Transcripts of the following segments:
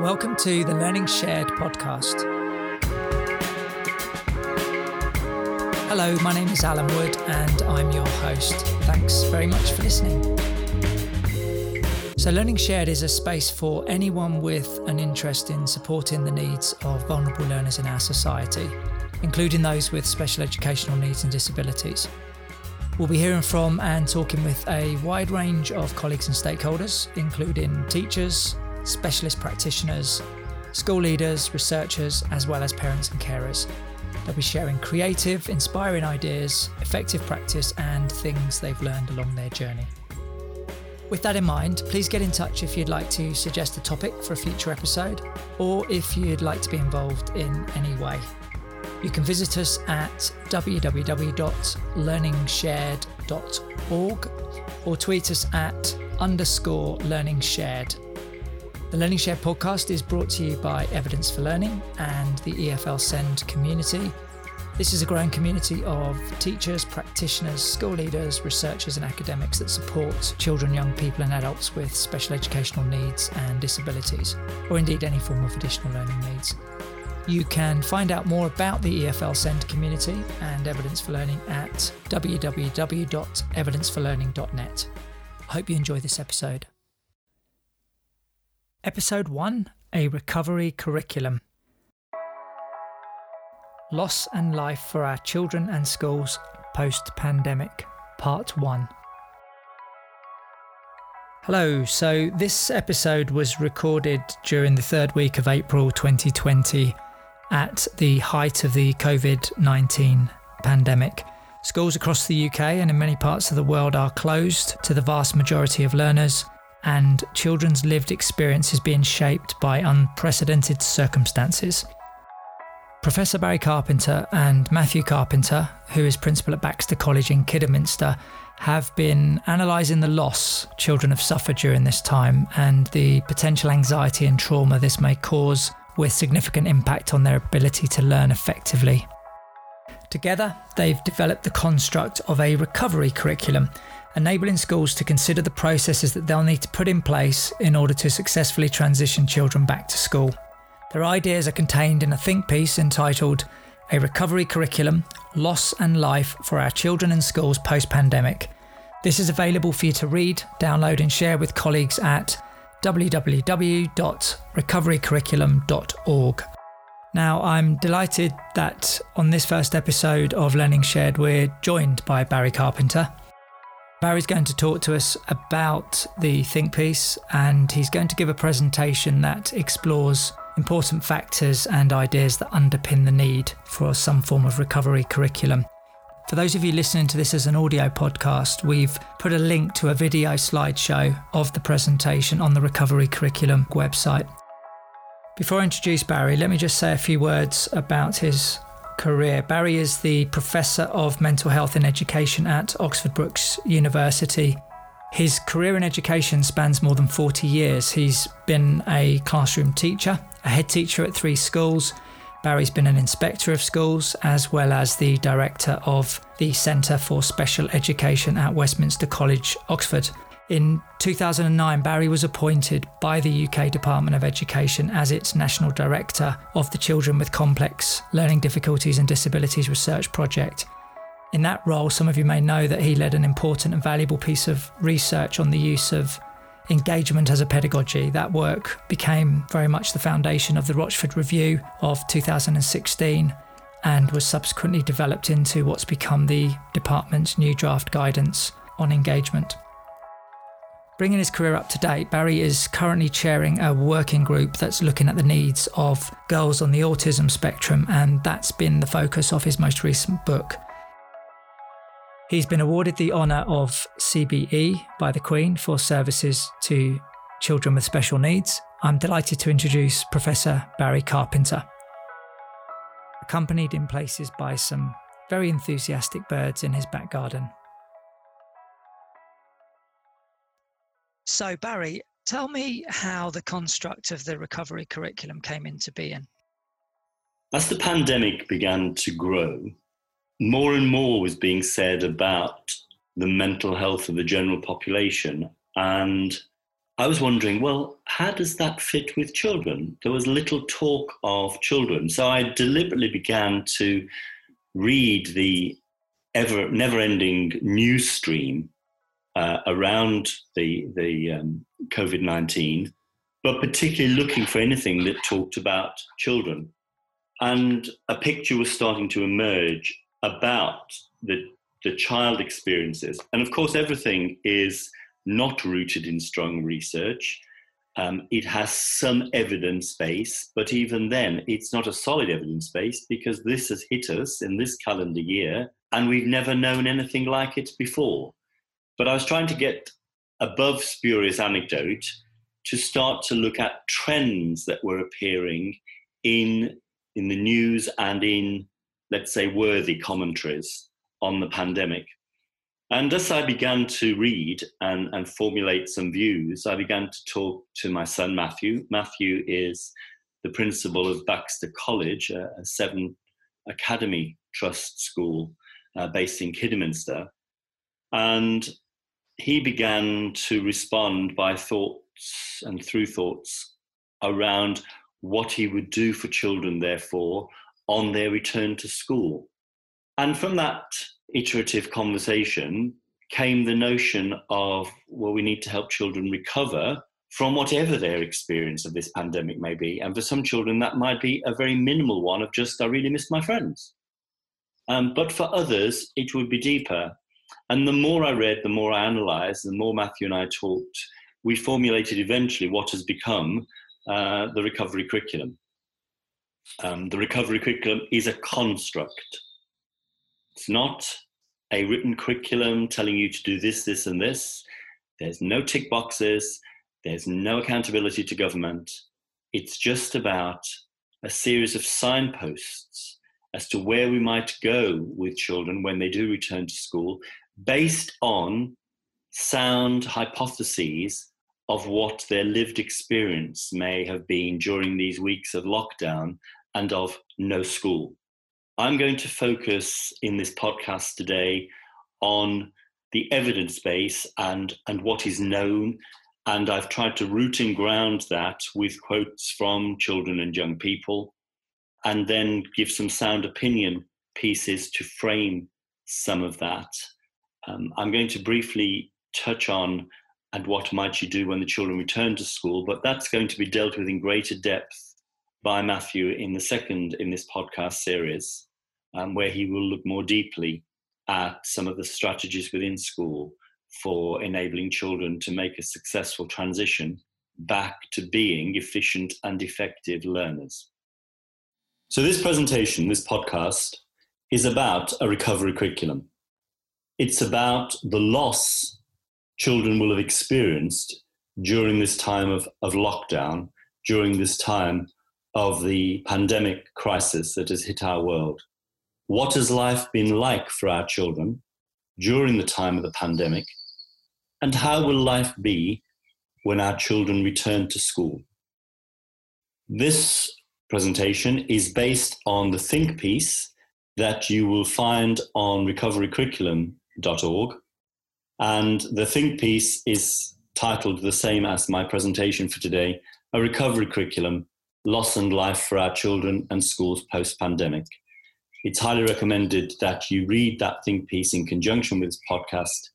Welcome to the Learning Shared podcast. Hello, my name is Alan Wood and I'm your host. Thanks very much for listening. So, Learning Shared is a space for anyone with an interest in supporting the needs of vulnerable learners in our society, including those with special educational needs and disabilities. We'll be hearing from and talking with a wide range of colleagues and stakeholders, including teachers, specialist practitioners, school leaders, researchers, as well as parents and carers. They'll be sharing creative, inspiring ideas, effective practice, and things they've learned along their journey. With that in mind, please get in touch if you'd like to suggest a topic for a future episode or if you'd like to be involved in any way. You can visit us at www.learningshared.org or tweet us at underscore learning shared. The Learning Shared podcast is brought to you by Evidence for Learning and the EFL SEND community. This is a growing community of teachers, practitioners, school leaders, researchers, and academics that support children, young people, and adults with special educational needs and disabilities, or indeed any form of additional learning needs. You can find out more about the EFL SEND community and Evidence for Learning at www.evidenceforlearning.net. I hope you enjoy this episode. Episode 1 A Recovery Curriculum Loss and Life for Our Children and Schools Post Pandemic, Part 1. Hello, so this episode was recorded during the third week of April 2020 at the height of the COVID 19 pandemic. Schools across the UK and in many parts of the world are closed to the vast majority of learners, and children's lived experience is being shaped by unprecedented circumstances. Professor Barry Carpenter and Matthew Carpenter, who is principal at Baxter College in Kidderminster, have been analysing the loss children have suffered during this time and the potential anxiety and trauma this may cause with significant impact on their ability to learn effectively. Together, they've developed the construct of a recovery curriculum, enabling schools to consider the processes that they'll need to put in place in order to successfully transition children back to school. Their ideas are contained in a think piece entitled A Recovery Curriculum Loss and Life for Our Children and Schools Post Pandemic. This is available for you to read, download, and share with colleagues at www.recoverycurriculum.org. Now, I'm delighted that on this first episode of Learning Shared, we're joined by Barry Carpenter. Barry's going to talk to us about the think piece and he's going to give a presentation that explores important factors and ideas that underpin the need for some form of recovery curriculum. For those of you listening to this as an audio podcast, we've put a link to a video slideshow of the presentation on the Recovery Curriculum website. Before I introduce Barry, let me just say a few words about his career. Barry is the Professor of Mental Health and Education at Oxford Brookes University. His career in education spans more than 40 years. He's been a classroom teacher, a head teacher at three schools. Barry's been an inspector of schools as well as the director of the Centre for Special Education at Westminster College, Oxford. In 2009, Barry was appointed by the UK Department of Education as its National Director of the Children with Complex Learning Difficulties and Disabilities Research Project. In that role, some of you may know that he led an important and valuable piece of research on the use of engagement as a pedagogy. That work became very much the foundation of the Rochford Review of 2016 and was subsequently developed into what's become the department's new draft guidance on engagement. Bringing his career up to date, Barry is currently chairing a working group that's looking at the needs of girls on the autism spectrum, and that's been the focus of his most recent book. He's been awarded the honour of CBE by the Queen for services to children with special needs. I'm delighted to introduce Professor Barry Carpenter. Accompanied in places by some very enthusiastic birds in his back garden. So, Barry, tell me how the construct of the recovery curriculum came into being. As the pandemic began to grow, more and more was being said about the mental health of the general population. And I was wondering, well, how does that fit with children? There was little talk of children. So I deliberately began to read the ever never ending news stream uh, around the, the um, COVID 19, but particularly looking for anything that talked about children. And a picture was starting to emerge about the, the child experiences. And of course, everything is not rooted in strong research. Um, it has some evidence base, but even then, it's not a solid evidence base because this has hit us in this calendar year and we've never known anything like it before. But I was trying to get above spurious anecdote to start to look at trends that were appearing in, in the news and in, let's say, worthy commentaries on the pandemic. And as I began to read and, and formulate some views, I began to talk to my son Matthew. Matthew is the principal of Baxter College, a, a Severn Academy Trust school uh, based in Kidderminster. And he began to respond by thoughts and through thoughts around what he would do for children, therefore, on their return to school. And from that iterative conversation came the notion of, well, we need to help children recover from whatever their experience of this pandemic may be. And for some children, that might be a very minimal one of just, I really missed my friends. Um, but for others, it would be deeper. And the more I read, the more I analyzed, the more Matthew and I talked, we formulated eventually what has become uh, the recovery curriculum. Um, the recovery curriculum is a construct it's not a written curriculum telling you to do this, this, and this. There's no tick boxes. There's no accountability to government. It's just about a series of signposts as to where we might go with children when they do return to school based on sound hypotheses of what their lived experience may have been during these weeks of lockdown and of no school. I'm going to focus in this podcast today on the evidence base and, and what is known. And I've tried to root and ground that with quotes from children and young people, and then give some sound opinion pieces to frame some of that. Um, I'm going to briefly touch on and what might you do when the children return to school, but that's going to be dealt with in greater depth by Matthew in the second in this podcast series um, where he will look more deeply at some of the strategies within school for enabling children to make a successful transition back to being efficient and effective learners. So, this presentation, this podcast, is about a recovery curriculum. It's about the loss children will have experienced during this time of, of lockdown, during this time of the pandemic crisis that has hit our world. What has life been like for our children during the time of the pandemic? And how will life be when our children return to school? This presentation is based on the think piece that you will find on recoverycurriculum.org. And the think piece is titled the same as my presentation for today A Recovery Curriculum Loss and Life for Our Children and Schools Post Pandemic it's highly recommended that you read that think piece in conjunction with this podcast.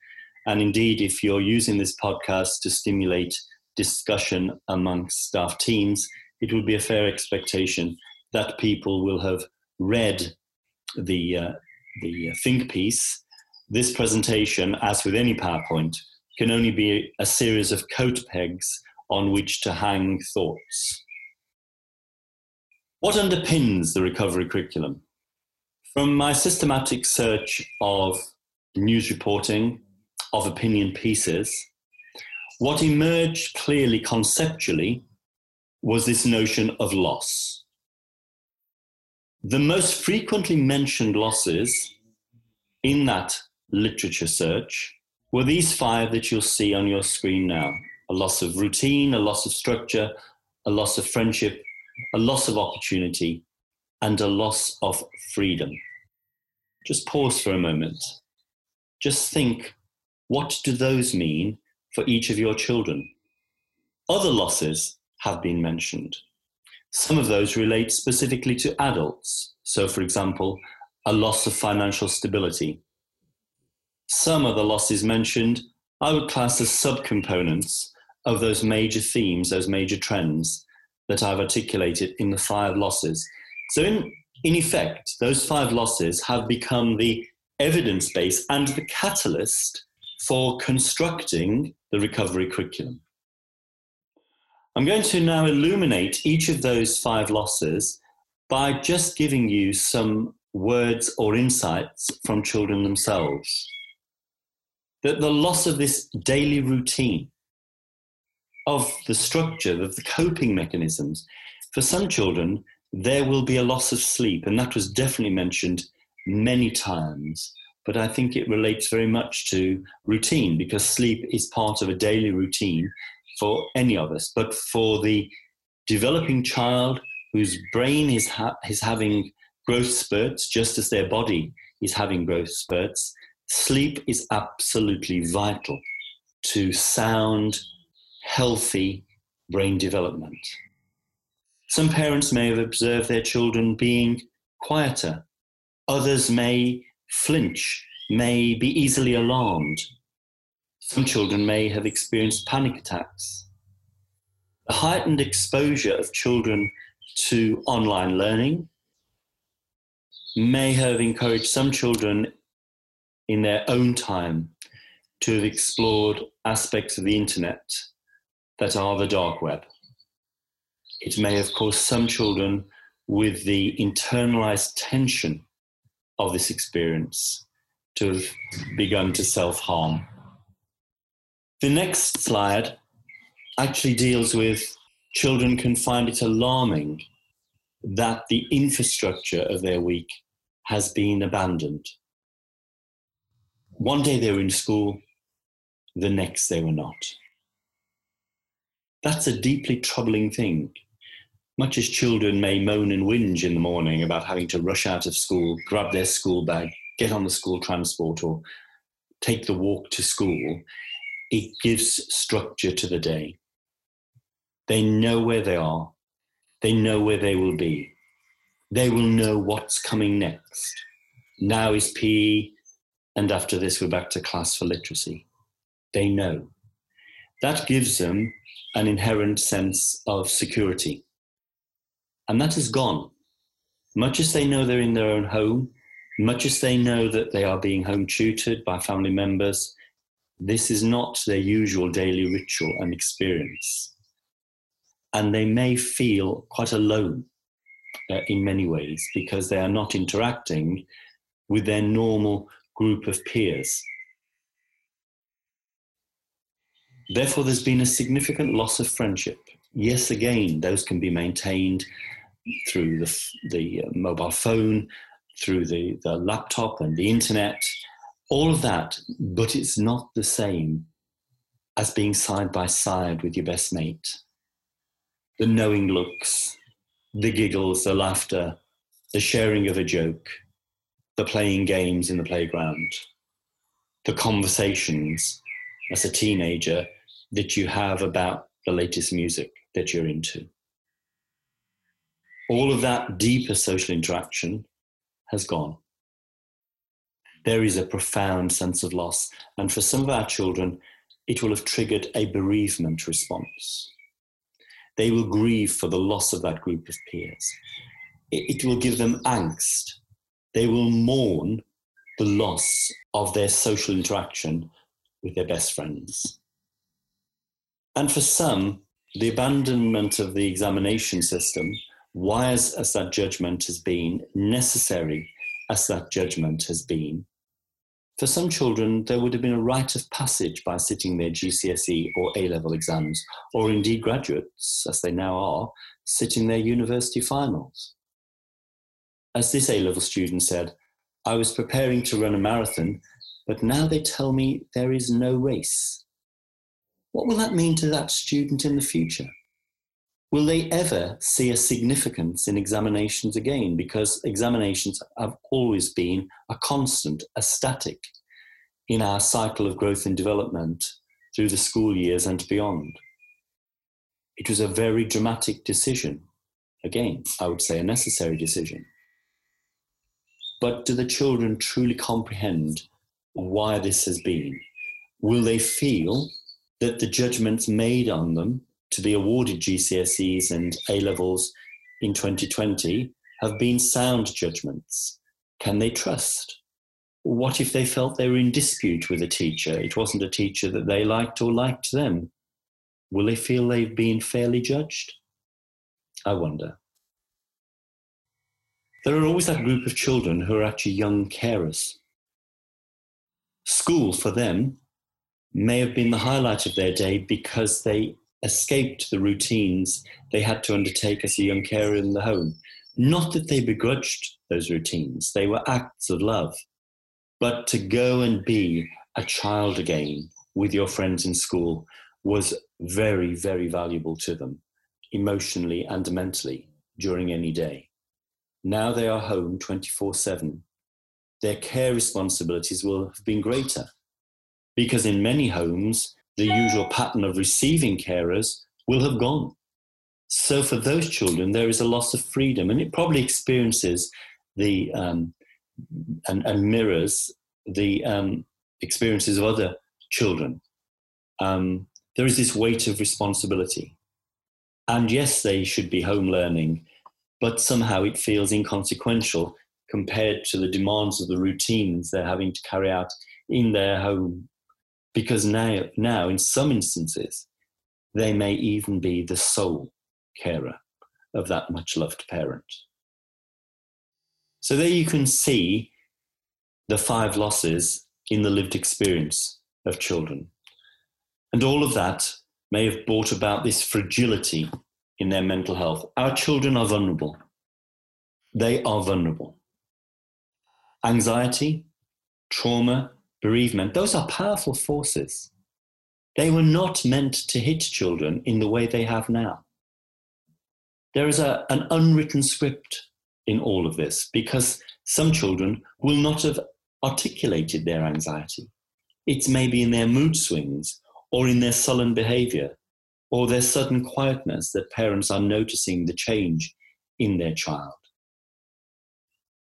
And indeed, if you're using this podcast to stimulate discussion amongst staff teams, it would be a fair expectation that people will have read the, uh, the think piece. This presentation, as with any PowerPoint, can only be a series of coat pegs on which to hang thoughts. What underpins the recovery curriculum? From my systematic search of news reporting, of opinion pieces, what emerged clearly conceptually was this notion of loss. The most frequently mentioned losses in that literature search were these five that you'll see on your screen now a loss of routine, a loss of structure, a loss of friendship, a loss of opportunity, and a loss of freedom. Just pause for a moment. Just think what do those mean for each of your children? Other losses have been mentioned. Some of those relate specifically to adults. So, for example, a loss of financial stability. Some of the losses mentioned I would class as subcomponents of those major themes, those major trends that I've articulated in the five losses. So, in, in effect, those five losses have become the evidence base and the catalyst for constructing the recovery curriculum. I'm going to now illuminate each of those five losses by just giving you some words or insights from children themselves. That the loss of this daily routine, of the structure, of the coping mechanisms, for some children, there will be a loss of sleep, and that was definitely mentioned many times. But I think it relates very much to routine because sleep is part of a daily routine for any of us, but for the developing child whose brain is, ha- is having growth spurts, just as their body is having growth spurts, sleep is absolutely vital to sound, healthy brain development. Some parents may have observed their children being quieter. Others may flinch, may be easily alarmed, some children may have experienced panic attacks. The heightened exposure of children to online learning may have encouraged some children in their own time to have explored aspects of the internet that are the dark web. It may have caused some children with the internalized tension of this experience to have begun to self harm. The next slide actually deals with children can find it alarming that the infrastructure of their week has been abandoned. One day they were in school, the next they were not. That's a deeply troubling thing. Much as children may moan and whinge in the morning about having to rush out of school, grab their school bag, get on the school transport, or take the walk to school, it gives structure to the day. They know where they are, they know where they will be, they will know what's coming next. Now is PE, and after this, we're back to class for literacy. They know. That gives them an inherent sense of security. And that is gone. Much as they know they're in their own home, much as they know that they are being home tutored by family members, this is not their usual daily ritual and experience. And they may feel quite alone uh, in many ways because they are not interacting with their normal group of peers. Therefore, there's been a significant loss of friendship. Yes, again, those can be maintained through the, the uh, mobile phone, through the, the laptop and the internet, all of that, but it's not the same as being side by side with your best mate. The knowing looks, the giggles, the laughter, the sharing of a joke, the playing games in the playground, the conversations as a teenager that you have about the latest music that you're into. All of that deeper social interaction has gone there is a profound sense of loss. And for some of our children, it will have triggered a bereavement response. They will grieve for the loss of that group of peers. It, will give them angst. They will mourn the loss of their social interaction with their best friends. And for some, the abandonment of the examination system, wise as that judgment has been, necessary as that judgment has been, for some children, there would have been a rite of passage by sitting their GCSE or A level exams, or indeed graduates, as they now are, sitting their university finals. As this A level student said, I was preparing to run a marathon, but now they tell me there is no race. What will that mean to that student in the future? Will they ever see a significance in examinations again? Because examinations have always been a constant, a static in our cycle of growth and development through the school years and beyond. It was a very dramatic decision. Again, I would say a necessary decision. But do the children truly comprehend why this has been? Will they feel that the judgments made on them to be awarded GCSEs and A levels in 2020 have been sound judgments? Can they trust? What if they felt they were in dispute with a teacher? It wasn't a teacher that they liked or liked them. Will they feel they've been fairly judged? I wonder. There are always that group of children who are actually young carers. School for them may have been the highlight of their day because they escaped the routines they had to undertake as a young carer in the home. Not that they begrudged those routines, they were acts of love. But to go and be a child again with your friends in school was very, very valuable to them, emotionally and mentally, during any day. Now they are home 24 7. Their care responsibilities will have been greater because in many homes, the usual pattern of receiving carers will have gone. So for those children, there is a loss of freedom, and it probably experiences the um, and, and, mirrors the um, experiences of other children. Um, there is this weight of responsibility, and yes, they should be home learning, but somehow it feels inconsequential compared to the demands of the routines they're having to carry out in their home because now, now in some instances, they may even be the sole carer of that much loved parent. So there you can see the five losses in the lived experience of children. And all of that may have brought about this fragility in their mental health. Our children are vulnerable. They are vulnerable. Anxiety, trauma, bereavement, those are powerful forces. They were not meant to hit children in the way they have now. There is a, an unwritten script in all of this because some children will not have articulated their anxiety. It's maybe in their mood swings or in their sullen behavior or their sudden quietness that parents are noticing the change in their child.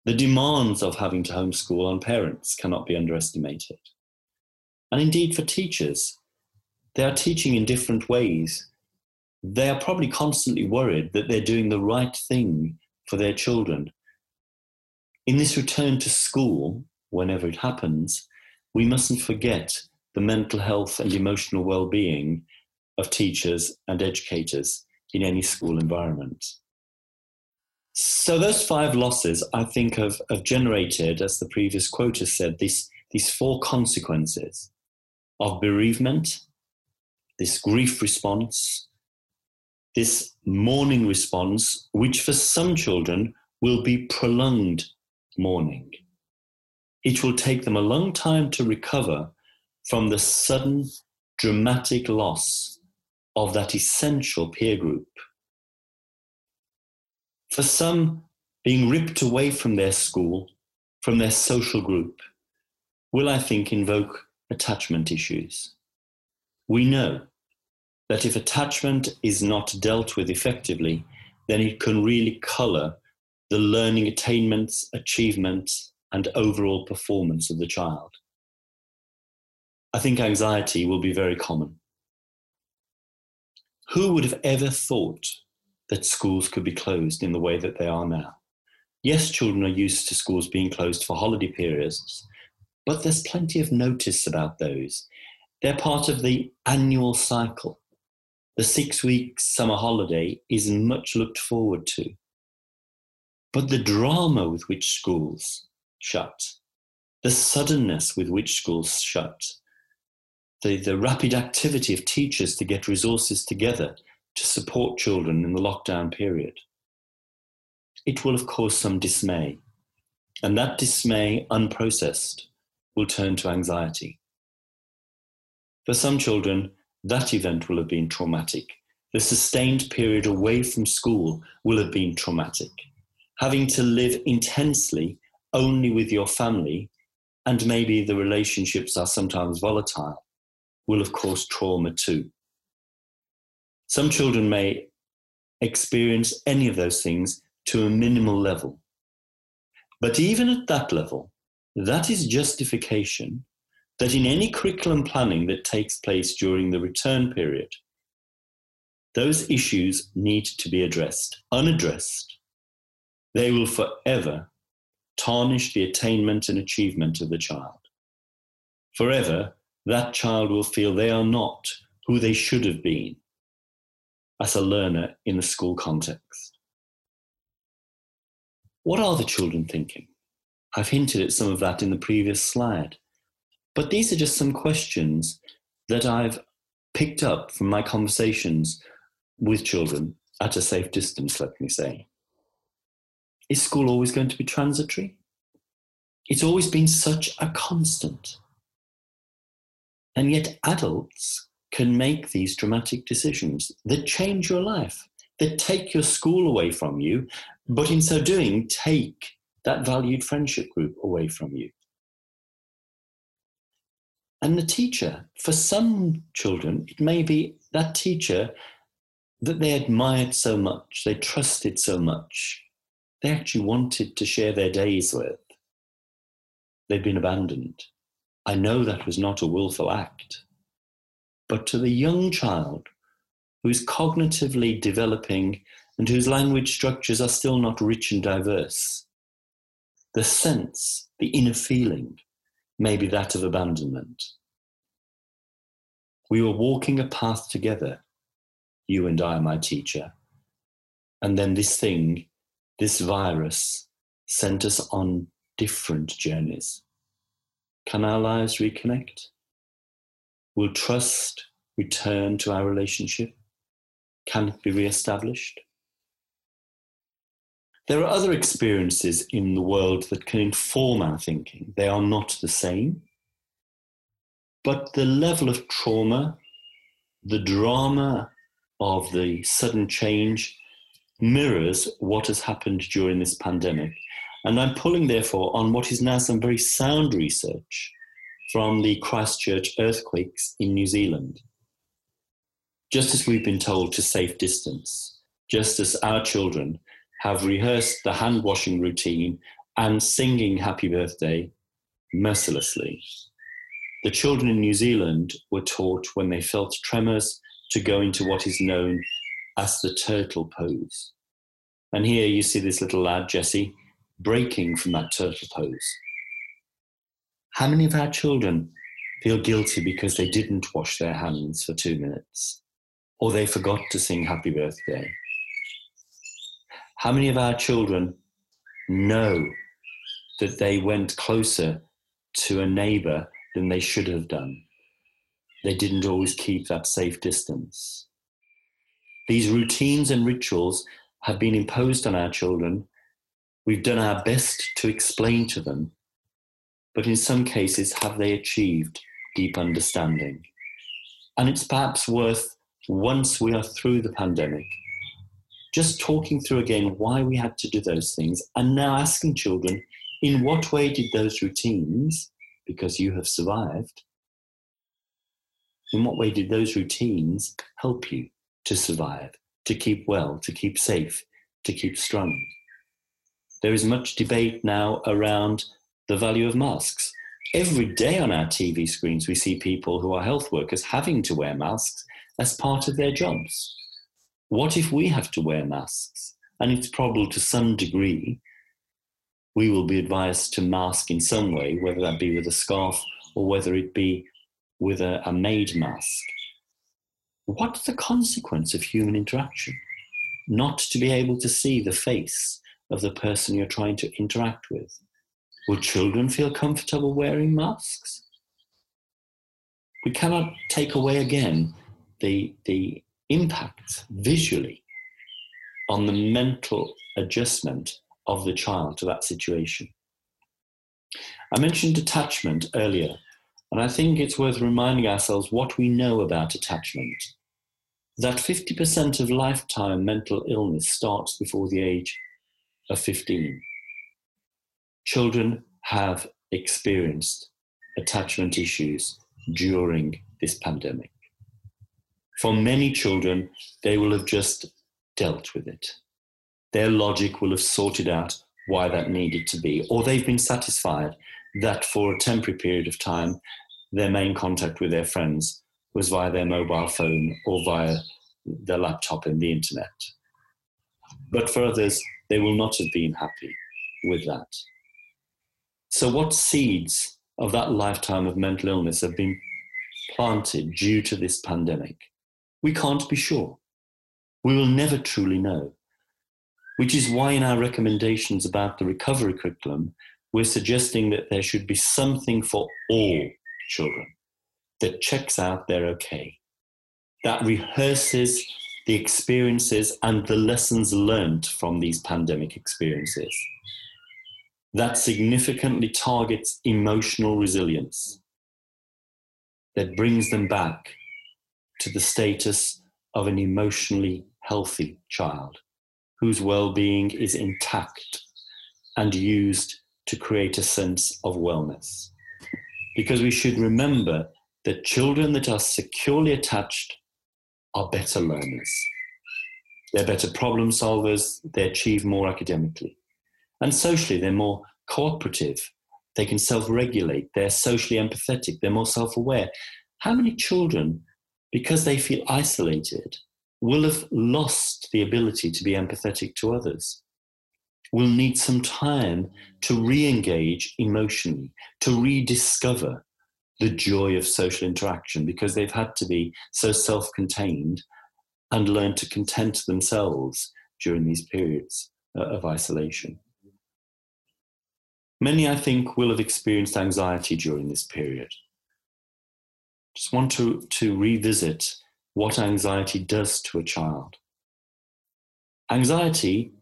The demands of having to homeschool on parents cannot be underestimated. And indeed, for teachers, they are teaching in different ways. They are probably constantly worried that they're doing the right thing for their children. In this return to school, whenever it happens, we mustn't forget the mental health and emotional well being of teachers and educators in any school environment. So those five losses, I think, have, have generated, as the previous quote has said, these, these four consequences of bereavement, this grief response, this mourning response, which for some children will be prolonged mourning. It will take them a long time to recover from the sudden dramatic loss of that essential peer group for some, being ripped away from their school, from their social group, will, I think, invoke attachment issues. We know that if attachment is not dealt with effectively, then it can really colour the learning attainments, achievements, and overall performance of the child. I think anxiety will be very common. Who would have ever thought that schools could be closed in the way that they are now. Yes, children are used to schools being closed for holiday periods, but there's plenty of notice about those. They're part of the annual cycle. The six week summer holiday is much looked forward to. But the drama with which schools shut, the suddenness with which schools shut, the, the rapid activity of teachers to get resources together to support children in the lockdown period. It will have caused some dismay, and that dismay, unprocessed, will turn to anxiety. For some children, that event will have been traumatic. The sustained period away from school will have been traumatic. Having to live intensely only with your family, and maybe the relationships are sometimes volatile, will of course trauma too. Some children may experience any of those things to a minimal level. But even at that level, that is justification that in any curriculum planning that takes place during the return period, those issues need to be addressed. Unaddressed, they will forever tarnish the attainment and achievement of the child. Forever, that child will feel they are not who they should have been as a learner in the school context. What are the children thinking? I've hinted at some of that in the previous slide. But these are just some questions that I've picked up from my conversations with children at a safe distance, let me say. Is school always going to be transitory? It's always been such a constant. And yet, adults can make these dramatic decisions that change your life, that take your school away from you, but in so doing, take that valued friendship group away from you. And the teacher, for some children, it may be that teacher that they admired so much, they trusted so much, they actually wanted to share their days with. They've been abandoned. I know that was not a willful act. But to the young child who's cognitively developing and whose language structures are still not rich and diverse, the sense, the inner feeling, may be that of abandonment. We were walking a path together, you and I, my teacher, and then this thing, this virus, sent us on different journeys. Can our lives reconnect? Will trust return to our relationship? Can it be re-established? There are other experiences in the world that can inform our thinking. They are not the same. But the level of trauma, the drama of the sudden change mirrors what has happened during this pandemic. And I'm pulling, therefore, on what is now some very sound research from the Christchurch earthquakes in New Zealand. Just as we've been told to safe distance, just as our children have rehearsed the hand washing routine and singing happy birthday mercilessly. The children in New Zealand were taught when they felt tremors to go into what is known as the turtle pose. And here you see this little lad, Jesse, breaking from that turtle pose. How many of our children feel guilty because they didn't wash their hands for two minutes or they forgot to sing happy birthday? How many of our children know that they went closer to a neighbor than they should have done? They didn't always keep that safe distance. These routines and rituals have been imposed on our children. We've done our best to explain to them, but in some cases, have they achieved deep understanding? And it's perhaps worth, once we are through the pandemic, just talking through again why we had to do those things and now asking children in what way did those routines because you have survived in what way did those routines help you to survive to keep well to keep safe to keep strong there is much debate now around the value of masks every day on our tv screens we see people who are health workers having to wear masks as part of their jobs what if we have to wear masks? And it's probable to some degree we will be advised to mask in some way, whether that be with a scarf or whether it be with a, a made mask. What's the consequence of human interaction? Not to be able to see the face of the person you're trying to interact with. Will children feel comfortable wearing masks? We cannot take away again the, the impact visually on the mental adjustment of the child to that situation. I mentioned attachment earlier, and I think it's worth reminding ourselves what we know about attachment. That 50% of lifetime mental illness starts before the age of 15. Children have experienced attachment issues during this pandemic. For many children, they will have just dealt with it. Their logic will have sorted out why that needed to be, or they've been satisfied that for a temporary period of time, their main contact with their friends was via their mobile phone or via their laptop and the internet. But for others, they will not have been happy with that. So, what seeds of that lifetime of mental illness have been planted due to this pandemic? We can't be sure. We will never truly know. Which is why, in our recommendations about the recovery curriculum, we're suggesting that there should be something for all children that checks out they're okay, that rehearses the experiences and the lessons learned from these pandemic experiences, that significantly targets emotional resilience, that brings them back to the status of an emotionally healthy child whose well being is intact and used to create a sense of wellness. Because we should remember that children that are securely attached are better learners. They're better problem solvers, they achieve more academically. And socially, they're more cooperative, they can self regulate, they're socially empathetic, they're more self aware. How many children, because they feel isolated, will have lost the ability to be empathetic to others? Will need some time to re engage emotionally, to rediscover the joy of social interaction because they've had to be so self contained and learn to content themselves during these periods uh, of isolation. Many, I think, will have experienced anxiety during this period. Just want to, to revisit what anxiety does to a child. Anxiety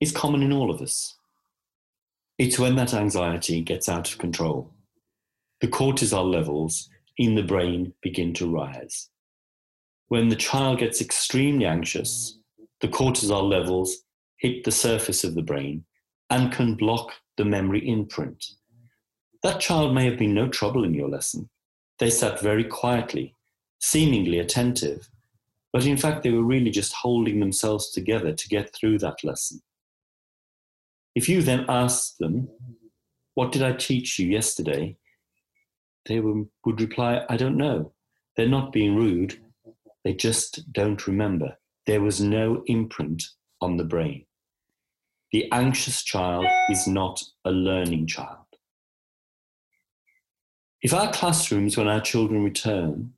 is common in all of us. It's when that anxiety gets out of control the cortisol levels in the brain begin to rise. When the child gets extremely anxious, the cortisol levels hit the surface of the brain and can block the memory imprint. That child may have been no trouble in your lesson. They sat very quietly, seemingly attentive, but in fact, they were really just holding themselves together to get through that lesson. If you then asked them, What did I teach you yesterday? they would reply, I don't know. They're not being rude, they just don't remember. There was no imprint on the brain. The anxious child is not a learning child. If our classrooms, when our children return,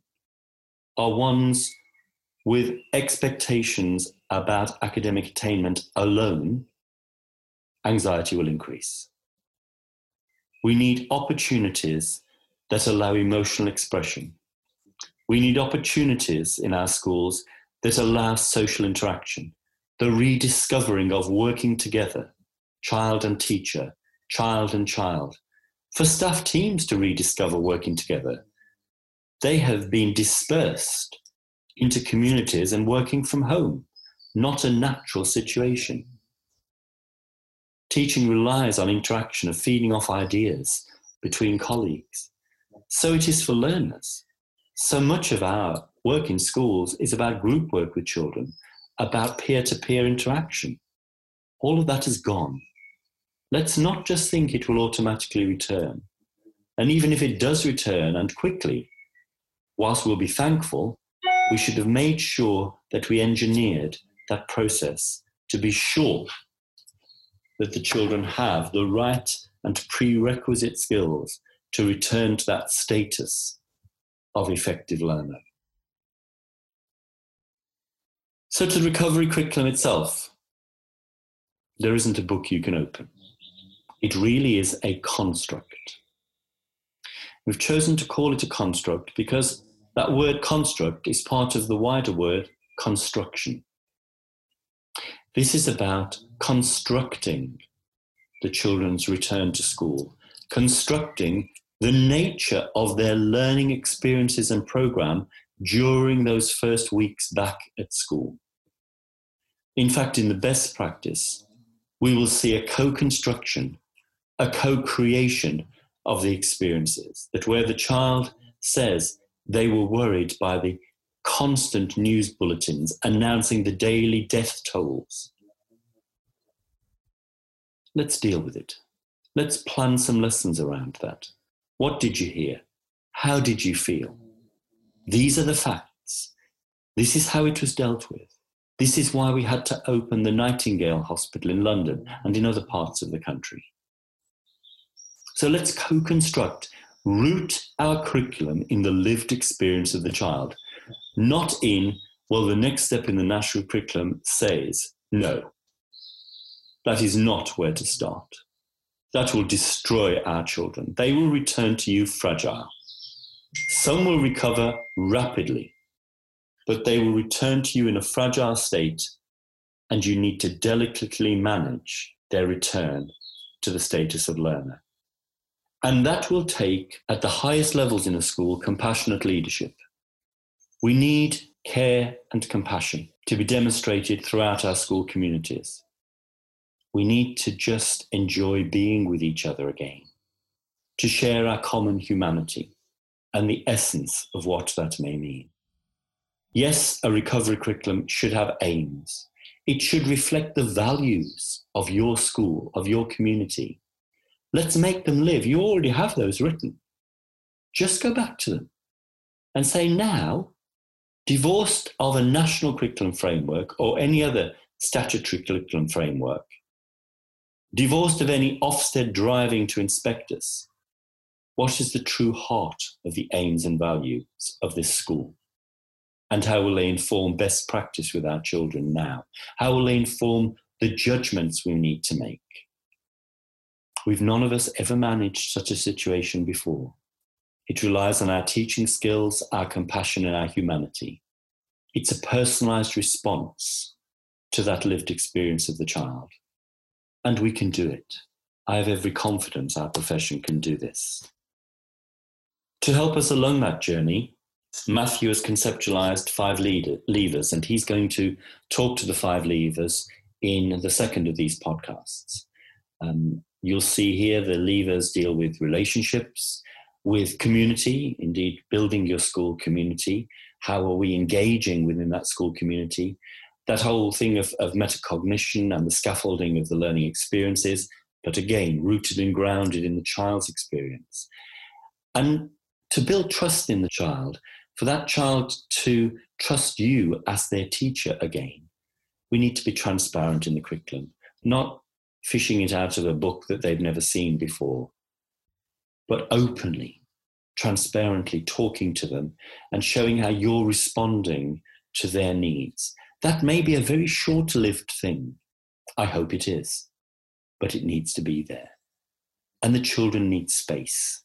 are ones with expectations about academic attainment alone, anxiety will increase. We need opportunities that allow emotional expression. We need opportunities in our schools that allow social interaction, the rediscovering of working together, child and teacher, child and child, for staff teams to rediscover working together. They have been dispersed into communities and working from home, not a natural situation. Teaching relies on interaction of feeding off ideas between colleagues. So it is for learners. So much of our work in schools is about group work with children, about peer to peer interaction. All of that is gone. Let's not just think it will automatically return. And even if it does return and quickly, whilst we'll be thankful, we should have made sure that we engineered that process to be sure that the children have the right and prerequisite skills to return to that status of effective learner. So, to the recovery curriculum itself, there isn't a book you can open. It really is a construct. We've chosen to call it a construct because that word construct is part of the wider word construction. This is about constructing the children's return to school, constructing the nature of their learning experiences and program during those first weeks back at school. In fact, in the best practice, we will see a co construction, a co creation of the experiences, that where the child says they were worried by the constant news bulletins announcing the daily death tolls. Let's deal with it. Let's plan some lessons around that. What did you hear? How did you feel? These are the facts. This is how it was dealt with. This is why we had to open the Nightingale Hospital in London and in other parts of the country. So let's co construct, root our curriculum in the lived experience of the child, not in, well, the next step in the national curriculum says no. That is not where to start. That will destroy our children. They will return to you fragile. Some will recover rapidly, but they will return to you in a fragile state, and you need to delicately manage their return to the status of learner. And that will take, at the highest levels in a school, compassionate leadership. We need care and compassion to be demonstrated throughout our school communities. We need to just enjoy being with each other again, to share our common humanity and the essence of what that may mean. Yes, a recovery curriculum should have aims. It should reflect the values of your school, of your community. Let's make them live. You already have those written. Just go back to them and say, now, divorced of a national curriculum framework or any other statutory curriculum framework, divorced of any Ofsted driving to inspect us, what is the true heart of the aims and values of this school? And how will they inform best practice with our children now? How will they inform the judgments we need to make? We've none of us ever managed such a situation before. It relies on our teaching skills, our compassion, and our humanity. It's a personalized response to that lived experience of the child. And we can do it. I have every confidence our profession can do this. To help us along that journey, Matthew has conceptualized five leader, levers, and he's going to talk to the five levers in the second of these podcasts. Um, you'll see here the levers deal with relationships, with community, indeed, building your school community. How are we engaging within that school community? That whole thing of, of metacognition and the scaffolding of the learning experiences, but again, rooted and grounded in the child's experience. And to build trust in the child, for that child to trust you as their teacher again, we need to be transparent in the curriculum, not fishing it out of a book that they've never seen before, but openly, transparently talking to them and showing how you're responding to their needs. That may be a very short lived thing. I hope it is, but it needs to be there. And the children need space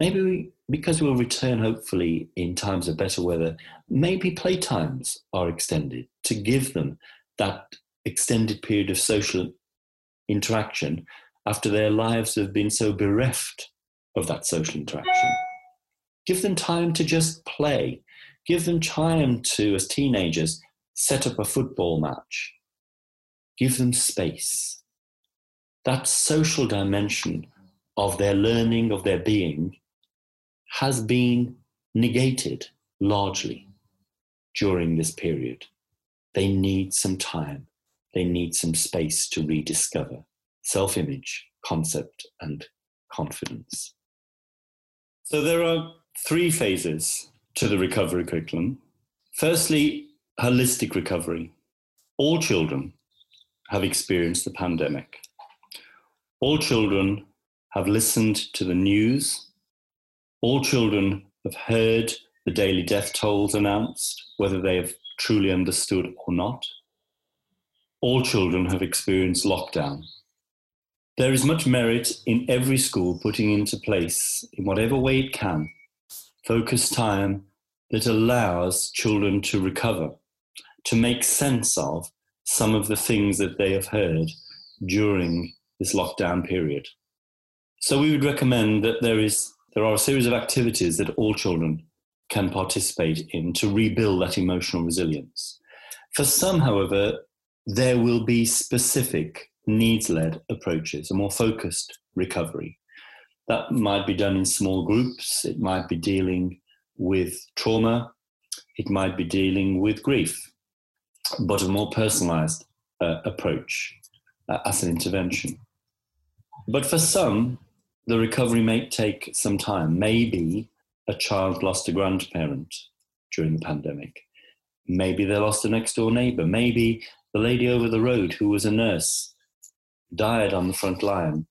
maybe we, because we'll return hopefully in times of better weather, maybe playtimes are extended to give them that extended period of social interaction after their lives have been so bereft of that social interaction. Give them time to just play. Give them time to, as teenagers, set up a football match. Give them space. That social dimension of their learning, of their being, has been negated largely during this period. They need some time, they need some space to rediscover self image, concept, and confidence. So there are three phases to the recovery curriculum. Firstly, holistic recovery. All children have experienced the pandemic. All children have listened to the news all children have heard the daily death tolls announced, whether they have truly understood or not. All children have experienced lockdown. There is much merit in every school putting into place, in whatever way it can, focused time that allows children to recover, to make sense of some of the things that they have heard during this lockdown period. So we would recommend that there is there are a series of activities that all children can participate in to rebuild that emotional resilience. For some, however, there will be specific needs led approaches, a more focused recovery. That might be done in small groups, it might be dealing with trauma, it might be dealing with grief, but a more personalized uh, approach uh, as an intervention. But for some, the recovery may take some time. Maybe a child lost a grandparent during the pandemic. Maybe they lost a next door neighbor. Maybe the lady over the road who was a nurse died on the front line.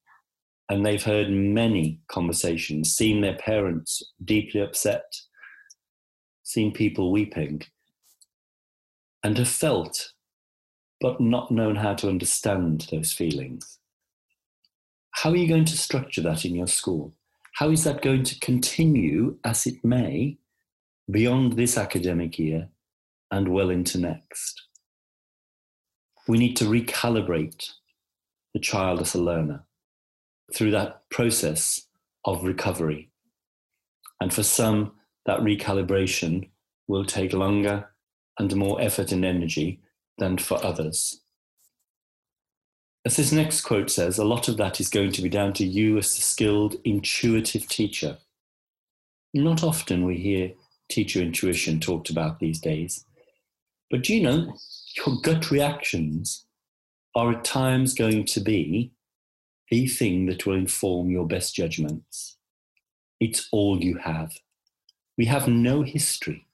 And they've heard many conversations, seen their parents deeply upset, seen people weeping, and have felt, but not known how to understand those feelings. How are you going to structure that in your school? How is that going to continue as it may beyond this academic year and well into next? We need to recalibrate the child as a learner through that process of recovery. And for some, that recalibration will take longer and more effort and energy than for others. As this next quote says, a lot of that is going to be down to you as a skilled, intuitive teacher. Not often we hear teacher intuition talked about these days. But you know, your gut reactions are at times going to be the thing that will inform your best judgments. It's all you have. We have no history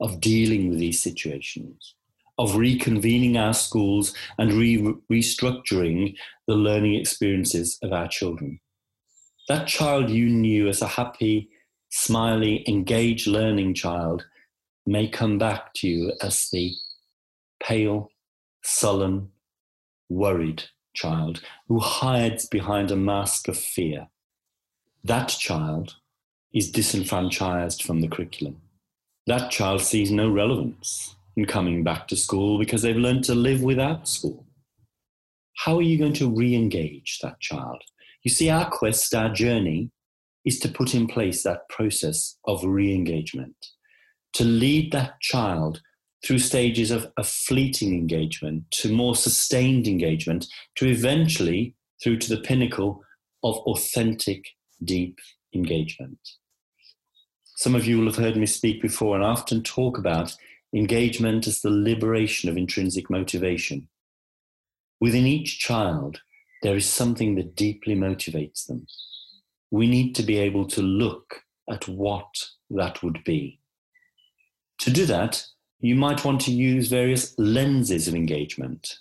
of dealing with these situations of reconvening our schools and re- restructuring the learning experiences of our children. That child you knew as a happy, smiley, engaged learning child may come back to you as the pale, sullen, worried child who hides behind a mask of fear. That child is disenfranchised from the curriculum. That child sees no relevance coming back to school because they've learned to live without school. How are you going to re engage that child? You see, our quest, our journey, is to put in place that process of re engagement, to lead that child through stages of a fleeting engagement to more sustained engagement, to eventually through to the pinnacle of authentic, deep engagement. Some of you will have heard me speak before, and often talk about engagement as the liberation of intrinsic motivation. Within each child, there is something that deeply motivates them. We need to be able to look at what that would be. To do that, you might want to use various lenses of engagement.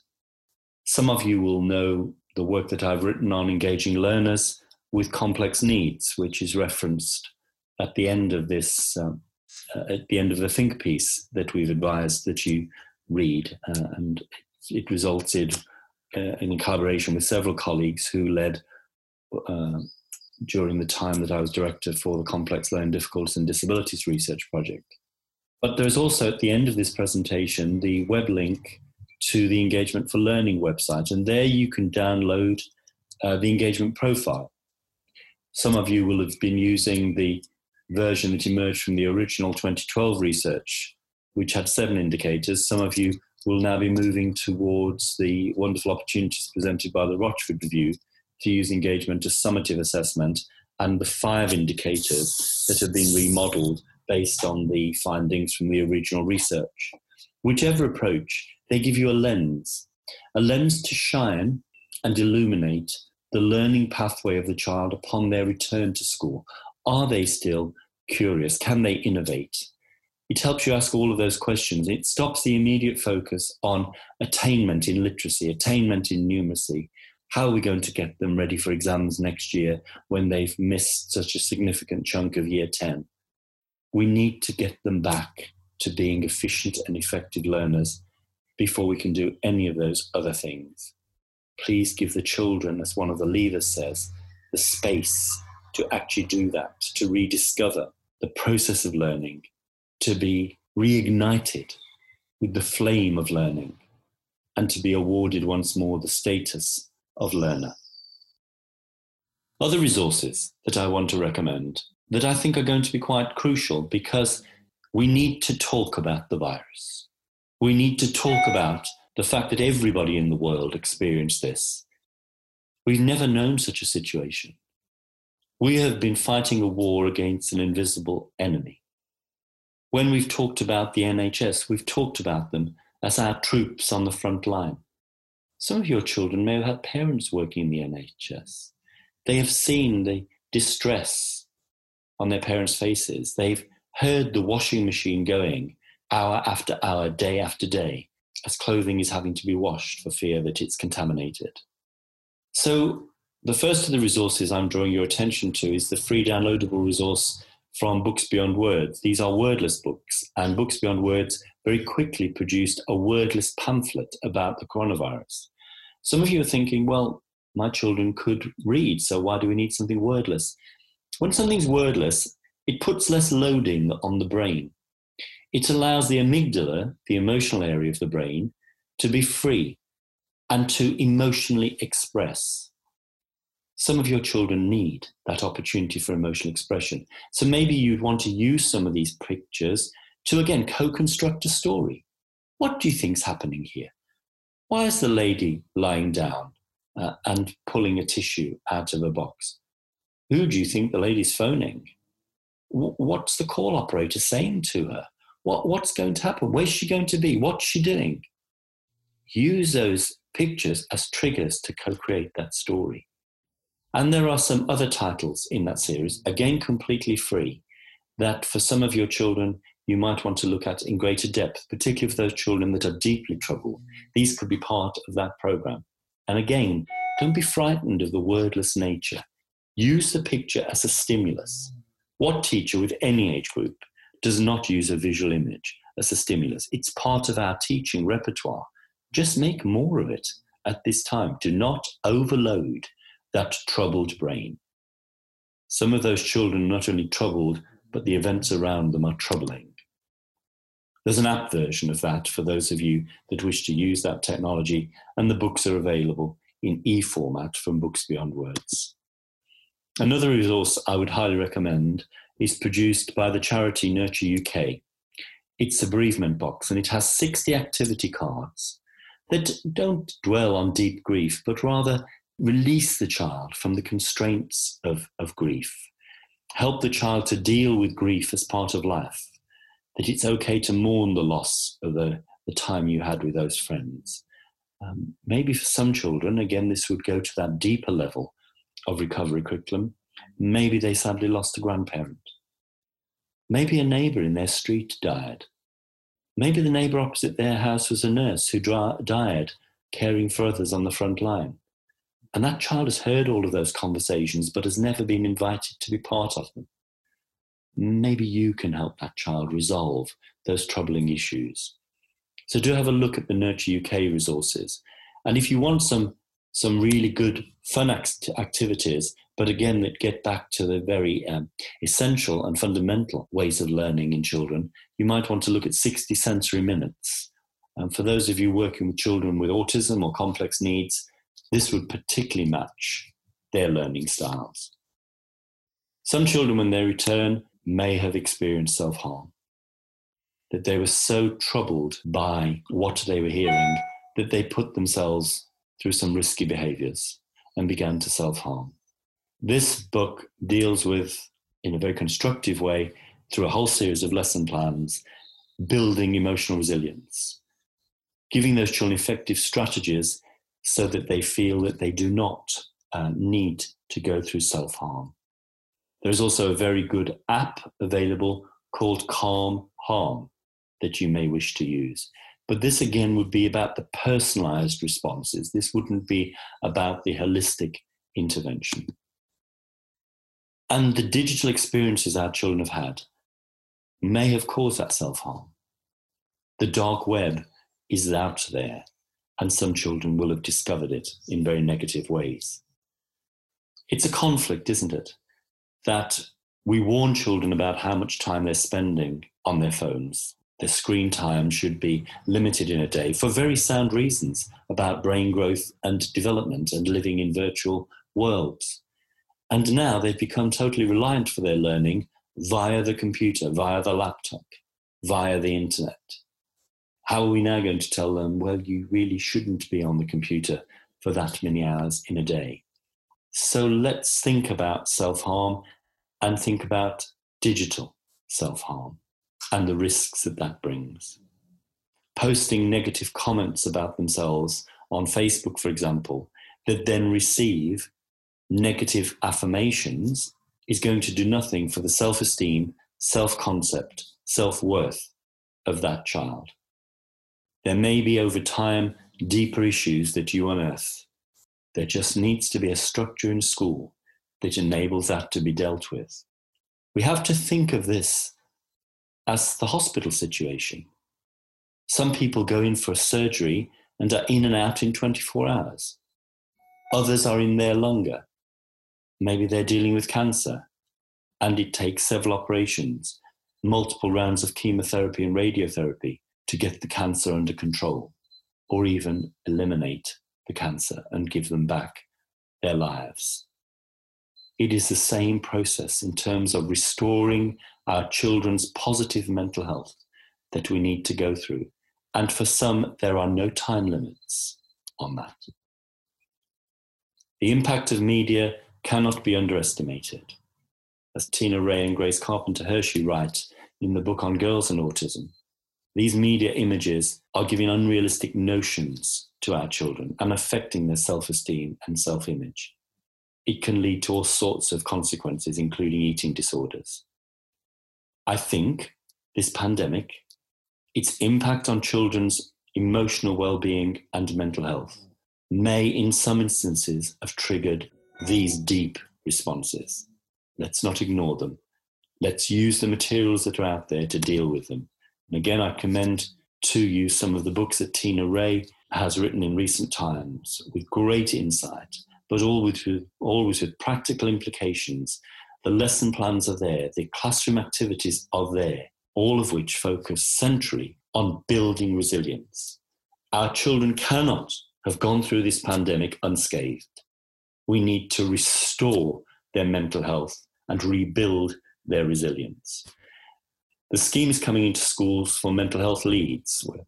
Some of you will know the work that I've written on engaging learners with complex needs, which is referenced at the end of this um, uh, at the end of the think piece that we've advised that you read, uh, and it resulted uh, in collaboration with several colleagues who led uh, during the time that I was director for the Complex Learning Difficulties and Disabilities Research Project. But there's also at the end of this presentation the web link to the Engagement for Learning website, and there you can download uh, the engagement profile. Some of you will have been using the version that emerged from the original 2012 research, which had seven indicators. Some of you will now be moving towards the wonderful opportunities presented by the Rochford Review to use engagement as summative assessment and the five indicators that have been remodeled based on the findings from the original research. Whichever approach, they give you a lens, a lens to shine and illuminate the learning pathway of the child upon their return to school, are they still curious? Can they innovate? It helps you ask all of those questions. It stops the immediate focus on attainment in literacy, attainment in numeracy. How are we going to get them ready for exams next year when they've missed such a significant chunk of year 10? We need to get them back to being efficient and effective learners before we can do any of those other things. Please give the children, as one of the leaders says, the space to actually do that, to rediscover the process of learning, to be reignited with the flame of learning, and to be awarded once more the status of learner. Other resources that I want to recommend that I think are going to be quite crucial because we need to talk about the virus. We need to talk about the fact that everybody in the world experienced this. We've never known such a situation. We have been fighting a war against an invisible enemy. When we've talked about the NHS, we've talked about them as our troops on the front line. Some of your children may have had parents working in the NHS. They have seen the distress on their parents' faces. They've heard the washing machine going hour after hour, day after day, as clothing is having to be washed for fear that it's contaminated. So, the first of the resources I'm drawing your attention to is the free downloadable resource from Books Beyond Words. These are wordless books, and Books Beyond Words very quickly produced a wordless pamphlet about the coronavirus. Some of you are thinking, well, my children could read, so why do we need something wordless? When something's wordless, it puts less loading on the brain. It allows the amygdala, the emotional area of the brain, to be free and to emotionally express. Some of your children need that opportunity for emotional expression. So maybe you'd want to use some of these pictures to again co construct a story. What do you think's happening here? Why is the lady lying down uh, and pulling a tissue out of a box? Who do you think the lady's phoning? W- what's the call operator saying to her? What, what's going to happen? Where's she going to be? What's she doing? Use those pictures as triggers to co create that story. And there are some other titles in that series, again, completely free, that for some of your children you might want to look at in greater depth, particularly for those children that are deeply troubled. These could be part of that program. And again, don't be frightened of the wordless nature. Use the picture as a stimulus. What teacher with any age group does not use a visual image as a stimulus? It's part of our teaching repertoire. Just make more of it at this time. Do not overload that troubled brain. Some of those children are not only troubled, but the events around them are troubling. There's an app version of that for those of you that wish to use that technology, and the books are available in e format from Books Beyond Words. Another resource I would highly recommend is produced by the charity Nurture UK. It's a bereavement box and it has 60 activity cards that don't dwell on deep grief, but rather release the child from the constraints of, of grief. Help the child to deal with grief as part of life that it's okay to mourn the loss of the, the time you had with those friends. Um, maybe for some children, again, this would go to that deeper level of recovery curriculum. Maybe they sadly lost a grandparent. Maybe a neighbor in their street died. Maybe the neighbor opposite their house was a nurse who died caring for others on the front line. And that child has heard all of those conversations but has never been invited to be part of them maybe you can help that child resolve those troubling issues. So do have a look at the Nurture UK resources. And if you want some some really good fun act- activities, but again that get back to the very um, essential and fundamental ways of learning in children, you might want to look at 60 sensory minutes. And for those of you working with children with autism or complex needs, this would particularly match their learning styles. Some children, when they return, may have experienced self harm. That they were so troubled by what they were hearing that they put themselves through some risky behaviors and began to self harm. This book deals with, in a very constructive way, through a whole series of lesson plans, building emotional resilience, giving those children effective strategies so that they feel that they do not uh, need to go through self harm. There's also a very good app available called Calm Harm that you may wish to use. But this again would be about the personalized responses. This wouldn't be about the holistic intervention. And the digital experiences our children have had may have caused that self harm. The dark web is out there, and some children will have discovered it in very negative ways. It's a conflict, isn't it? that we warn children about how much time they're spending on their phones. Their screen time should be limited in a day for very sound reasons about brain growth and development and living in virtual worlds. And now they've become totally reliant for their learning via the computer, via the laptop, via the internet. How are we now going to tell them, well, you really shouldn't be on the computer for that many hours in a day? So let's think about self harm and think about digital self harm. and the risks that that brings. Posting negative comments about themselves on Facebook, for example, that then receive negative affirmations is going to do nothing for the self esteem, self concept, self worth of that child. There may be over time deeper issues that you unearth. There just needs to be a structure in school that enables that to be dealt with. We have to think of this as the hospital situation. Some people go in for surgery and are in and out in 24 hours. Others are in there longer. Maybe they're dealing with cancer and it takes several operations, multiple rounds of chemotherapy and radiotherapy to get the cancer under control or even eliminate the cancer and give them back their lives. It is the same process in terms of restoring our children's positive mental health that we need to go through. And for some, there are no time limits on that. The impact of media cannot be underestimated. As Tina Rae and Grace Carpenter Hershey write in the book on girls and autism, these media images are giving unrealistic notions to our children and affecting their self esteem and self image. It can lead to all sorts of consequences, including eating disorders. I think this pandemic, its impact on children's emotional well being and mental health, may, in some instances, have triggered these deep responses. Let's not ignore them. Let's use the materials that are out there to deal with them. And again, I commend to you some of the books that Tina Rae has written in recent times with great insight, but always with, always with practical implications. The lesson plans are there, the classroom activities are there, all of which focus centrally on building resilience. Our children cannot have gone through this pandemic unscathed. We need to restore their mental health and rebuild their resilience. The scheme is coming into schools for mental health leads. We're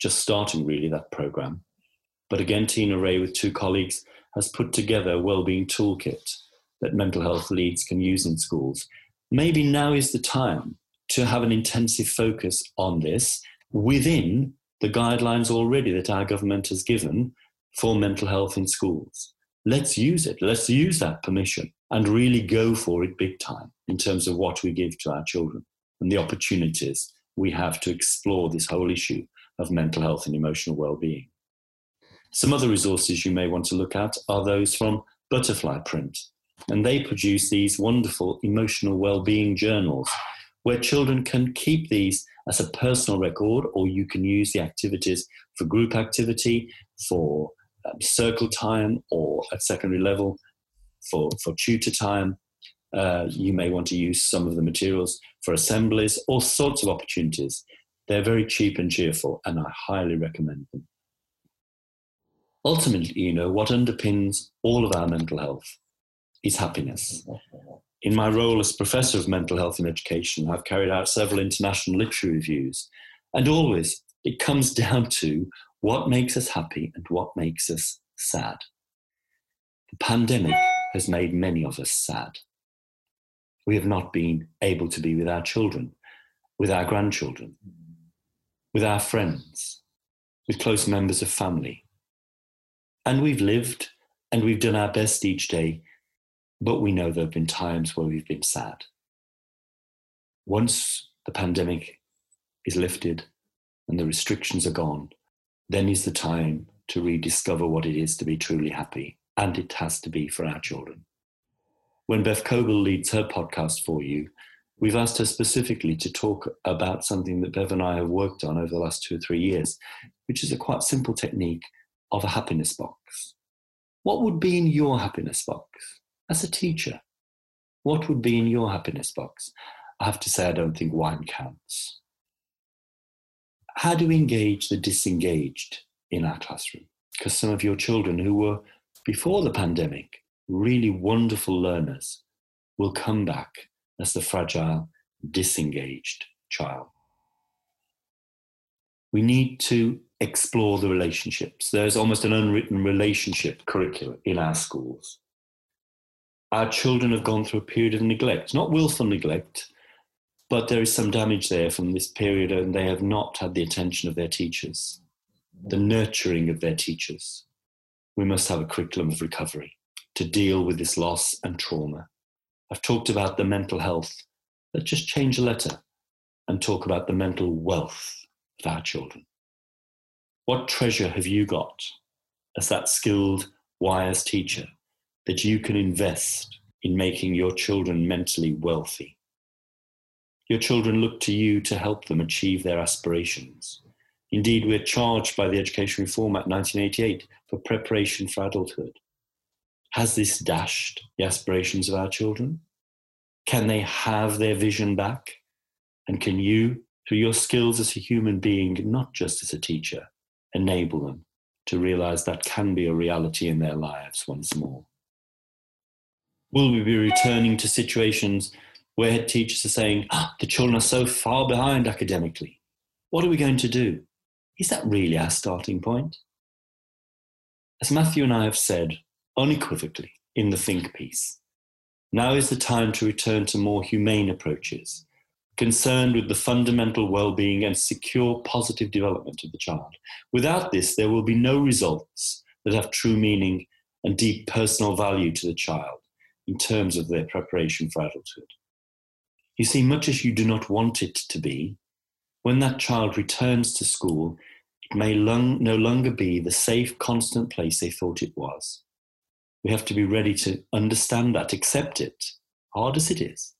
just starting really that program. But again, Tina Rae with two colleagues has put together a wellbeing toolkit that mental health leads can use in schools. Maybe now is the time to have an intensive focus on this within the guidelines already that our government has given for mental health in schools. Let's use it. Let's use that permission and really go for it big time in terms of what we give to our children and the opportunities we have to explore this whole issue of mental health and emotional well-being. Some other resources you may want to look at are those from Butterfly Print, and they produce these wonderful emotional well-being journals where children can keep these as a personal record, or you can use the activities for group activity, for um, circle time, or at secondary level for, for tutor time. Uh, you may want to use some of the materials for assemblies, all sorts of opportunities. They're very cheap and cheerful, and I highly recommend them. Ultimately, you know, what underpins all of our mental health is happiness. In my role as Professor of Mental Health and Education, I've carried out several international literature reviews, and always it comes down to what makes us happy and what makes us sad. The pandemic has made many of us sad we have not been able to be with our children, with our grandchildren, with our friends, with close members of family. And we've lived and we've done our best each day, but we know there have been times where we've been sad. Once the pandemic is lifted and the restrictions are gone, then is the time to rediscover what it is to be truly happy. And it has to be for our children when Beth Coble leads her podcast for you, we've asked her specifically to talk about something that Bev and I have worked on over the last two or three years, which is a quite simple technique of a happiness box. What would be in your happiness box as a teacher? What would be in your happiness box? I have to say, I don't think wine counts. How do we engage the disengaged in our classroom? Because some of your children who were before the pandemic really wonderful learners will come back as the fragile, disengaged child. We need to explore the relationships. There's almost an unwritten relationship curriculum in our schools. Our children have gone through a period of neglect, not willful neglect, But there is some damage there from this period, and they have not had the attention of their teachers, the nurturing of their teachers. We must have a curriculum of recovery to deal with this loss and trauma. I've talked about the mental health. Let's just change a letter and talk about the mental wealth of our children. What treasure have you got as that skilled, wise teacher that you can invest in making your children mentally wealthy? Your children look to you to help them achieve their aspirations. Indeed, we're charged by the Education Reform Act 1988 for preparation for adulthood. Has this dashed the aspirations of our children? Can they have their vision back? And can you, through your skills as a human being, not just as a teacher, enable them to realize that can be a reality in their lives once more? Will we be returning to situations where head teachers are saying, ah, the children are so far behind academically? What are we going to do? Is that really our starting point? As Matthew and I have said unequivocally in the Think piece, now is the time to return to more humane approaches, concerned with the fundamental well being and secure positive development of the child. Without this, there will be no results that have true meaning and deep personal value to the child in terms of their preparation for adulthood. You see, much as you do not want it to be, when that child returns to school, it may long, no longer be the safe, constant place they thought it was. We have to be ready to understand that, accept it, hard as it is,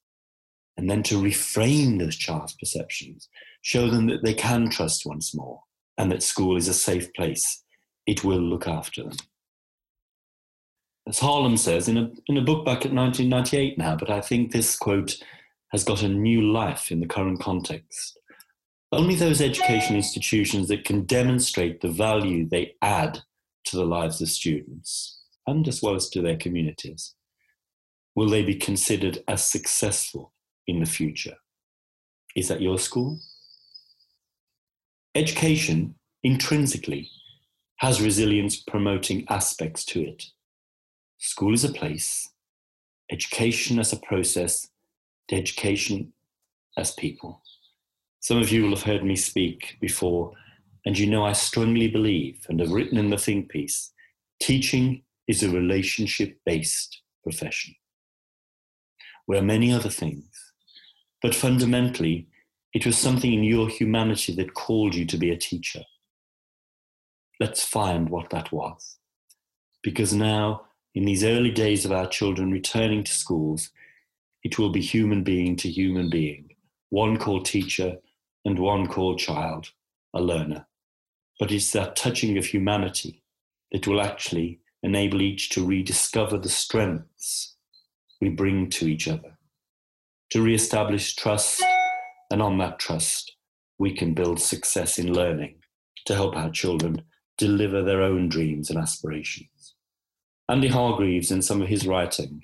and then to reframe those child's perceptions, show them that they can trust once more and that school is a safe place. It will look after them. As Harlem says in a, in a book back at 1998 now, but I think this quote has got a new life in the current context. Only those education institutions that can demonstrate the value they add to the lives of students and as well as to their communities, will they be considered as successful in the future? Is that your school? Education intrinsically has resilience promoting aspects to it. School is a place, education as a process, education as people. Some of you will have heard me speak before, and you know I strongly believe and have written in the think piece teaching is a relationship based profession. Where many other things, but fundamentally, it was something in your humanity that called you to be a teacher. Let's find what that was. Because now, in these early days of our children returning to schools, it will be human being to human being, one called teacher and one called child, a learner. But it's that touching of humanity that will actually enable each to rediscover the strengths we bring to each other, to re-establish trust, and on that trust, we can build success in learning to help our children deliver their own dreams and aspirations. Andy Hargreaves, in some of his writing,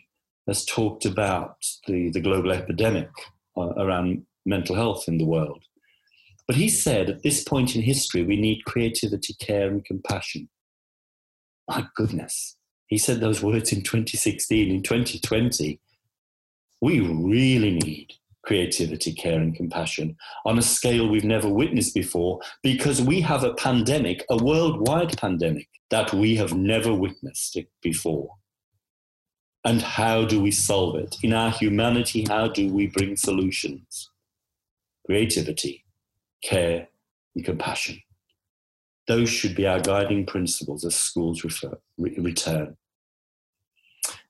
has talked about the, the global epidemic uh, around mental health in the world. But he said at this point in history, we need creativity, care, and compassion my goodness, he said those words in 2016. In 2020, we really need creativity, care, and compassion on a scale we've never witnessed before because we have a pandemic, a worldwide pandemic, that we have never witnessed before. And how do we solve it? In our humanity, how do we bring solutions? Creativity, care, and compassion. Those should be our guiding principles as schools refer, re- return.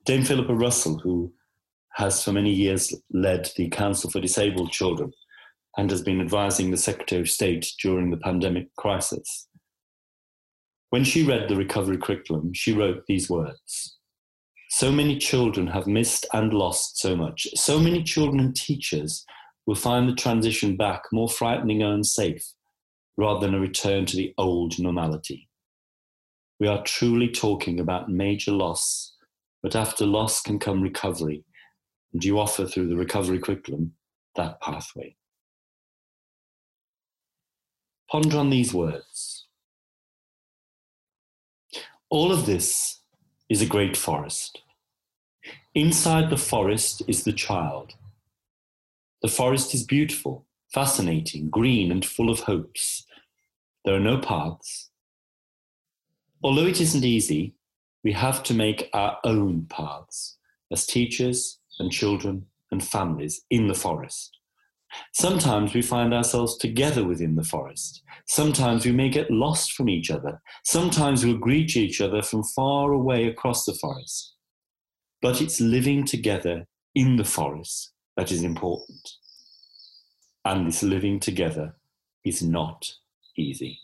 Dame Philippa Russell, who has for many years led the Council for Disabled Children and has been advising the Secretary of State during the pandemic crisis. When she read the recovery curriculum, she wrote these words So many children have missed and lost so much. So many children and teachers will find the transition back more frightening and unsafe rather than a return to the old normality. We are truly talking about major loss, but after loss can come recovery, and you offer through the recovery curriculum that pathway. Ponder on these words. All of this is a great forest. Inside the forest is the child. The forest is beautiful, fascinating, green, and full of hopes. There are no paths. Although it isn't easy, we have to make our own paths as teachers and children and families in the forest. Sometimes we find ourselves together within the forest. Sometimes we may get lost from each other. Sometimes we'll greet each other from far away across the forest. But it's living together in the forest that is important. And this living together is not easy.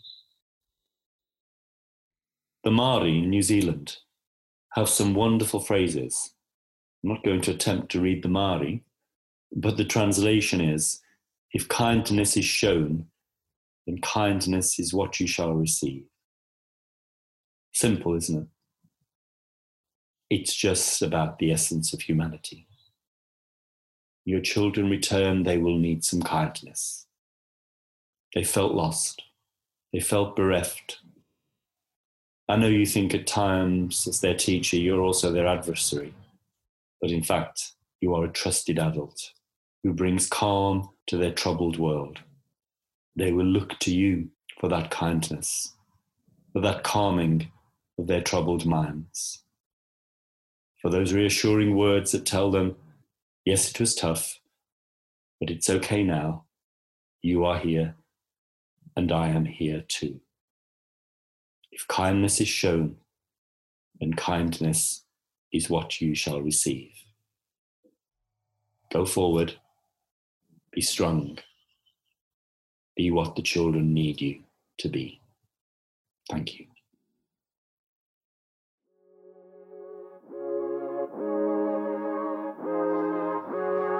The Maori in New Zealand have some wonderful phrases. I'm not going to attempt to read the Maori, but the translation is if kindness is shown, then kindness is what you shall receive. Simple, isn't it? It's just about the essence of humanity. Your children return, they will need some kindness. They felt lost. They felt bereft. I know you think at times, as their teacher, you're also their adversary. But in fact, you are a trusted adult who brings calm to their troubled world. They will look to you for that kindness, for that calming of their troubled minds, for those reassuring words that tell them, yes, it was tough, but it's okay now. You are here, and I am here too. If kindness is shown, then kindness is what you shall receive. Go forward be strong. Be what the children need you to be. Thank you.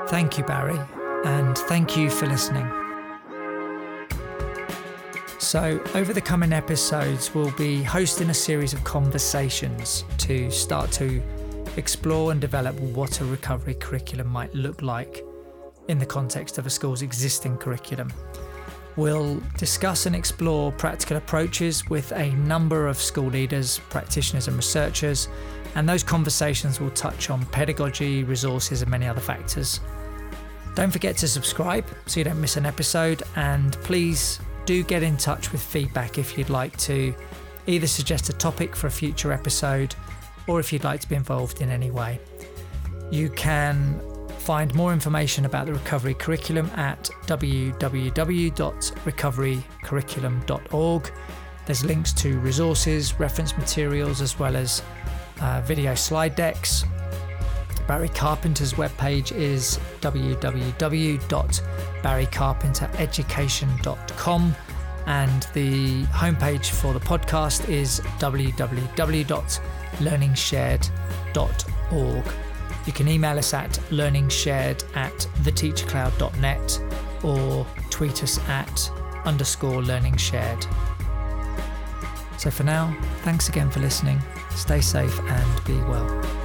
Thank you, Barry, and thank you for listening. So, over the coming episodes, we'll be hosting a series of conversations to start to explore and develop what a recovery curriculum might look like in the context of a school's existing curriculum. We'll discuss and explore practical approaches with a number of school leaders, practitioners, and researchers, and those conversations will touch on pedagogy, resources, and many other factors. Don't forget to subscribe so you don't miss an episode, and please do get in touch with feedback if you'd like to either suggest a topic for a future episode or if you'd like to be involved in any way. You can Find more information about the recovery curriculum at www.recoverycurriculum.org. There's links to resources, reference materials, as well as uh, video slide decks. Barry Carpenter's webpage is www.barrycarpentereducation.com and the homepage for the podcast is www.learningshared.org. You can email us at learningshared at theteachercloud.net or tweet us at underscore learningshared. So for now, thanks again for listening. Stay safe and be well.